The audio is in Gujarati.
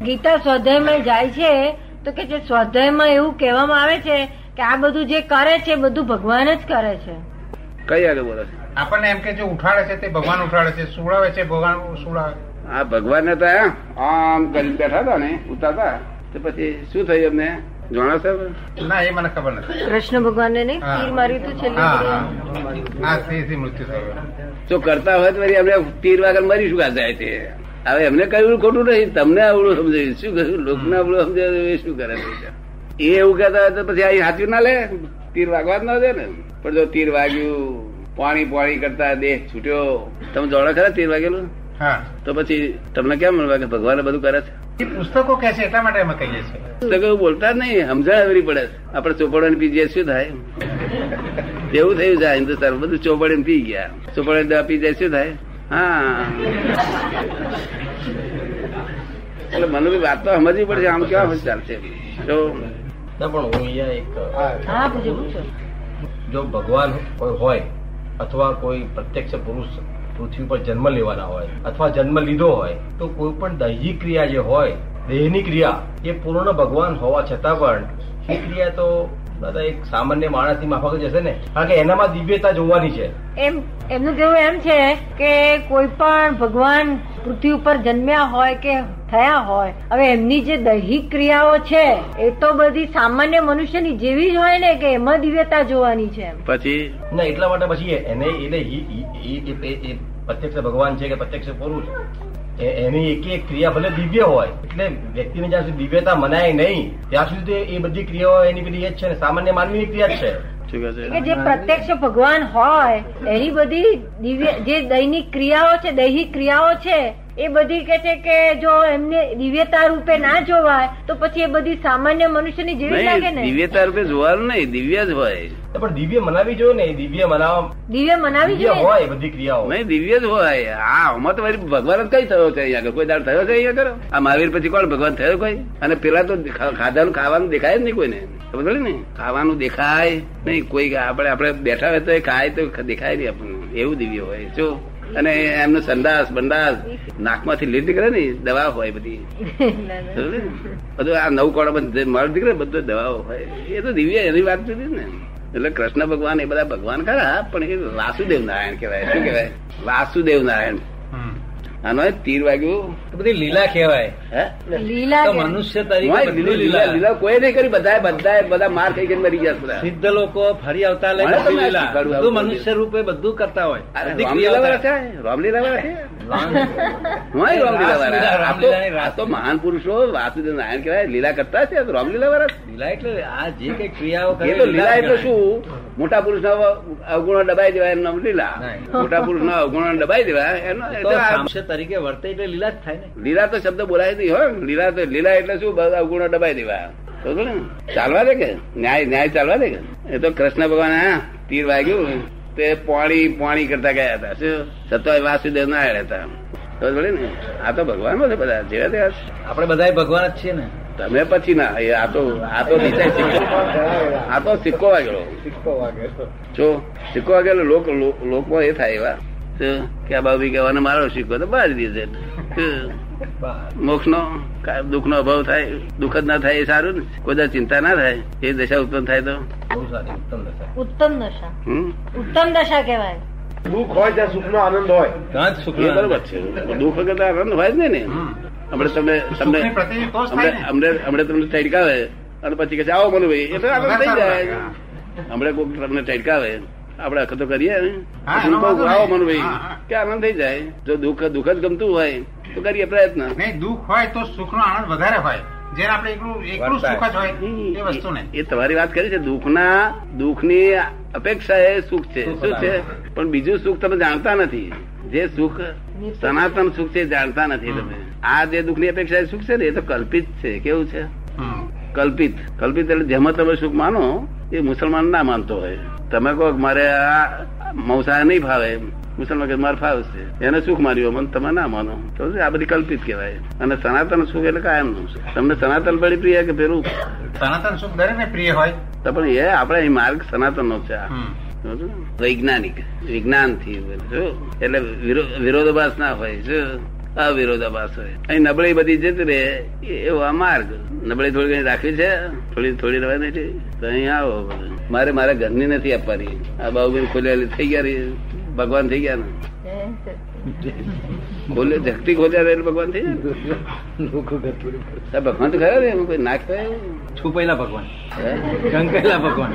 ગીતા સ્વાધ્યાયમાં જાય છે તો કે જે સ્વાધ્યાયમાં એવું કહેવામાં આવે છે કે આ બધું જે કરે છે બધું ભગવાન જ કરે છે. કઈ આગળ બોલે આપણને એમ કે જે ઉઠાડે છે તે ભગવાન ઉઠાડે છે સુડાવે છે ભગવાન સુડાવે આ ભગવાન તો આમ કરી બેઠા હતા ને ઉતારતા. તો પછી શું થયું એમને? જાણો સાહેબ? ના એ મને ખબર નથી. કૃષ્ણ ભગવાનને નહીં તીર માર્યું હતું છેલ્લે? હા? હા. હા મૃત્યુ થયું. જો કરતા હોય તો અમને તીર વાગર મરી શું જાય છે હવે એમને કહ્યું ખોટું નહીં તમને આવડું સમજાવ્યું શું કહ્યું લોકને આવડું સમજાવ્યું એ શું કરે એ એવું કહેતા હોય તો પછી અહીં સાચું ના લે. તીર વાગવા જ ના દે ને. પણ જો તીર વાગ્યું પાણી પાણી કરતા દેહ છૂટ્યો. તમે જોડે ખરા તીર વાગેલું? હા. તો પછી તમને કેમ મળવા કે ભગવાન બધું કરે છે? પુસ્તકો કે છે એટલા માટે અમે કહીએ છીએ. બોલતા જ નહીં સમજણ આવરી પડે છે. આપણે ચોપડો પી શું થાય? એવું થયું છે હિન્દુસ્તાન બધું ચોપડીને પી ગયા. ચોપડે દવા પી જાય શું થાય? હા. એટલે મને બી વાત તો સમજવી પડશે આમ કેવા પછી છે જો. પણ હું અહીંયા એક જો ભગવાન કોઈ હોય અથવા કોઈ પ્રત્યક્ષ પુરુષ પૃથ્વી પર જન્મ લેવાના હોય અથવા જન્મ લીધો હોય તો કોઈ પણ દૈહિક ક્રિયા જે હોય દેહની ક્રિયા એ પૂર્ણ ભગવાન હોવા છતાં પણ એ ક્રિયા તો દાદા એક સામાન્ય માણસની માફક જશે ને? કારણ કે એનામાં દિવ્યતા જોવાની છે. એમ એમનું કેવું એમ છે કે કોઈ પણ ભગવાન પૃથ્વી ઉપર જન્મ્યા હોય કે થયા હોય હવે એમની જે દૈહિક ક્રિયાઓ છે એ તો બધી સામાન્ય મનુષ્યની જેવી જ હોય ને કે એમાં દિવ્યતા જોવાની છે પછી? ના એટલા માટે પછી એને એટલે પ્રત્યક્ષ ભગવાન છે કે પ્રત્યક્ષ પુરુષ? એ- એની એક એક ક્રિયા ભલે દિવ્ય હોય એટલે વ્યક્તિને જ્યાં સુધી દિવ્યતા મનાય નહીં ત્યાં સુધી એ બધી ક્રિયાઓ એની બધી એ જ છે ને સામાન્ય માનવીની ક્રિયા જ છે. છે કે જે પ્રત્યક્ષ ભગવાન હોય એની બધી દિવ્ય જે દૈનિક ક્રિયાઓ છે દૈહિક ક્રિયાઓ છે એ બધી કે છે કે જો એમને દિવ્યતા રૂપે ના જોવાય તો પછી એ બધી સામાન્ય મનુષ્યની જેવી લાગે ને? દિવ્યતા રૂપે જોવાનું નહીં દિવ્ય જ હોય. પણ દિવ્ય મનાવી જોઈએ ને દિવ્ય મનાવવા દિવ્ય મનાવી જોઈએ હોય બધી ક્રિયાઓ. નહીં દિવ્ય જ હોય. હા આમાં તો વળી ભગવાન જ કઈ થયો છે અહીંયા કોઈ દાડ થયો છે અહીંયા કરો આ મહાવીર પછી કોણ? ભગવાન થયો કોઈ? અને પેલા તો ખાધાનું ખાવાનું દેખાય જ નહીં કોઈને. ખબર ને ખાવાનું દેખાય નહીં. કોઈ આપણે આપણે બેઠા હોય તો એ ખાય તો દેખાય નહીં આપણને. એવું દિવ્ય હોય. શું અને એમનો સંડાસ બંડાસ નાકમાંથી લીટ નીકળે ને દવા હોય બધી. બધું આ નવ કોડા મળ નીકળે બધું દવાઓ હોય. એ તો દિવ્ય એની વાત જુદી ને. એટલે કૃષ્ણ ભગવાન એ બધા ભગવાન ખરા પણ એ વાસુદેવ નારાયણ કહેવાય. શું કહેવાય? વાસુદેવ નારાયણ. આનો તીર વાગ્યું. બધી લીલા કહેવાય. લીલા મનુષ્ય તરીકે લીલા લીલા. કોઈ નહીં કરી બધા બધા બધા માર ખાઈ ગઈ મરી ગયા બધા. સિદ્ધ લોકો ફરી આવતા લઈ બધું મનુષ્ય રૂપે બધું કરતા હોય. રામલીલા વાળા છે? રામલીલા વાળા છે? હોય રામલીલા વાળા. તો- મહાન પુરુષો વાસુદેવ નારાયણ કહેવાય લીલા કરતા છે? આ રામલીલા વાળા લીલા એટલે આ જે કઈ ક્રિયાઓ કરે એ તો લીલા એટલે શું? મોટા પુરુષ અવગુણો દબાઈ દેવાય એમના લીલા. મોટા પુરુષ ના અવગુણો દબાઈ દેવાય એનો તરીકે વર્તે એટલે લીલા જ થાય ને. લીલા તો શબ્દ બોલાય નહીં હોય લીલા તો લીલા એટલે શું? બધા અવગુણો દબાઈ દેવા. ને? ચાલવા દે કે? ન્યાય ન્યાય ચાલવા દે કે? એ તો કૃષ્ણ ભગવાન તીર વાગ્યું. તે પાણી પાણી કરતા ગયા હતા. શું? સતોય વાસુદેવ ના હતા. ને આ તો ભગવાન છે બધા જેવા તેવા. આપણે બધા ભગવાન જ છીએ ને. તમે પછી ના એ આ તો આ તો સિક્કો આ તો સિક્કો વાગેલો. જો સિક્કો વાગેલો લોક લોકમાં એ થાય એવા. કે આ બાબી કહેવાનો મારો સિક્કો તો બહાર દીધે મોક્ષ નો દુઃખ નો અભાવ થાય દુઃખ જ ના થાય એ સારું ને. કોઈ ચિંતા ના થાય એ દશા ઉત્પન્ન થાય તો. ઉત્તમ દશા. ઉત્તમ દશા. હમ? ઉત્તમ દશા કહેવાય. દુઃખ હોય ત્યાં સુખ નો આનંદ હોય. ત્યાં જ સુખ બરોબર છે. દુઃખ વગર આનંદ હોય જ ને. હમ. હમણાં તમને તમને. હમણાં તમને ટડકાવે અને પછી કે આવો આવો મનુભાઈ. એટલે આનંદ થઈ જાય. હમણાં કોઈક તમને ટેડકાવે આપણે અખતો કરીએ ને આવો હા. કે આનંદ થઈ જાય. જો દુઃખ દુઃખ જ ગમતું હોય તો કરીએ પ્રયત્ન. નહીં દુઃખ હોય તો સુખ નો આનંદ વધારે હોય. જ્યારે આપણે એકલું એકલું સુખ જ હોય એ ને તમારી વાત કરી છે. દુઃખના દુઃખની અપેક્ષા એ સુખ છે. શું છે? પણ બીજું સુખ તમે જાણતા નથી. જે સુખ સનાતન સુખ છે એ જાણતા નથી તમે. આ જે દુઃખની અપેક્ષા એ સુખ છે ને એ તો કલ્પિત છે. કેવું છે. કલ્પિત. કલ્પિત એટલે જેમાં તમે સુખ માનો એ મુસલમાન ના માનતો હોય. તમે કહો મારે આ મૌસા નહીં ફાવે મુસલમાન કે મારે ફાવશે એને સુખ માર્યો મને તમે ના માનો. તો આ બધી કલ્પિત કહેવાય. અને સનાતન સુખ એટલે કાયમનું સુખ. તમને સનાતન પડી પ્રિય કે પેલું સનાતન સુખ દરેક ને પ્રિય હોય. તો પણ એ આપણે માર્ગ સનાતન નો છે? વૈજ્ઞાનિક. વિજ્ઞાનથી એટલે વિરોધાભાસ ના હોય. શું? આ વિરોધાભાસ હોય અહીં નબળી બધી જતી રહે એવો આ માર્ગ નબળી થોડી ઘણી રાખવી છે થોડી થોડી રહેવાની છે તો અહીં આવો મારે મારા ઘરની નથી આપવાની. આ બાબુબેન ખોલેલી થઈ ગયા રહી. ભગવાન થઈ ગયા ને. ખોલે ધરતી ખોલ્યા રહે ભગવાન થઈ ગયા ભગવાન તો ખરા ને કોઈ નાખ છુપાયેલા ભગવાન. હે? ભગવાન.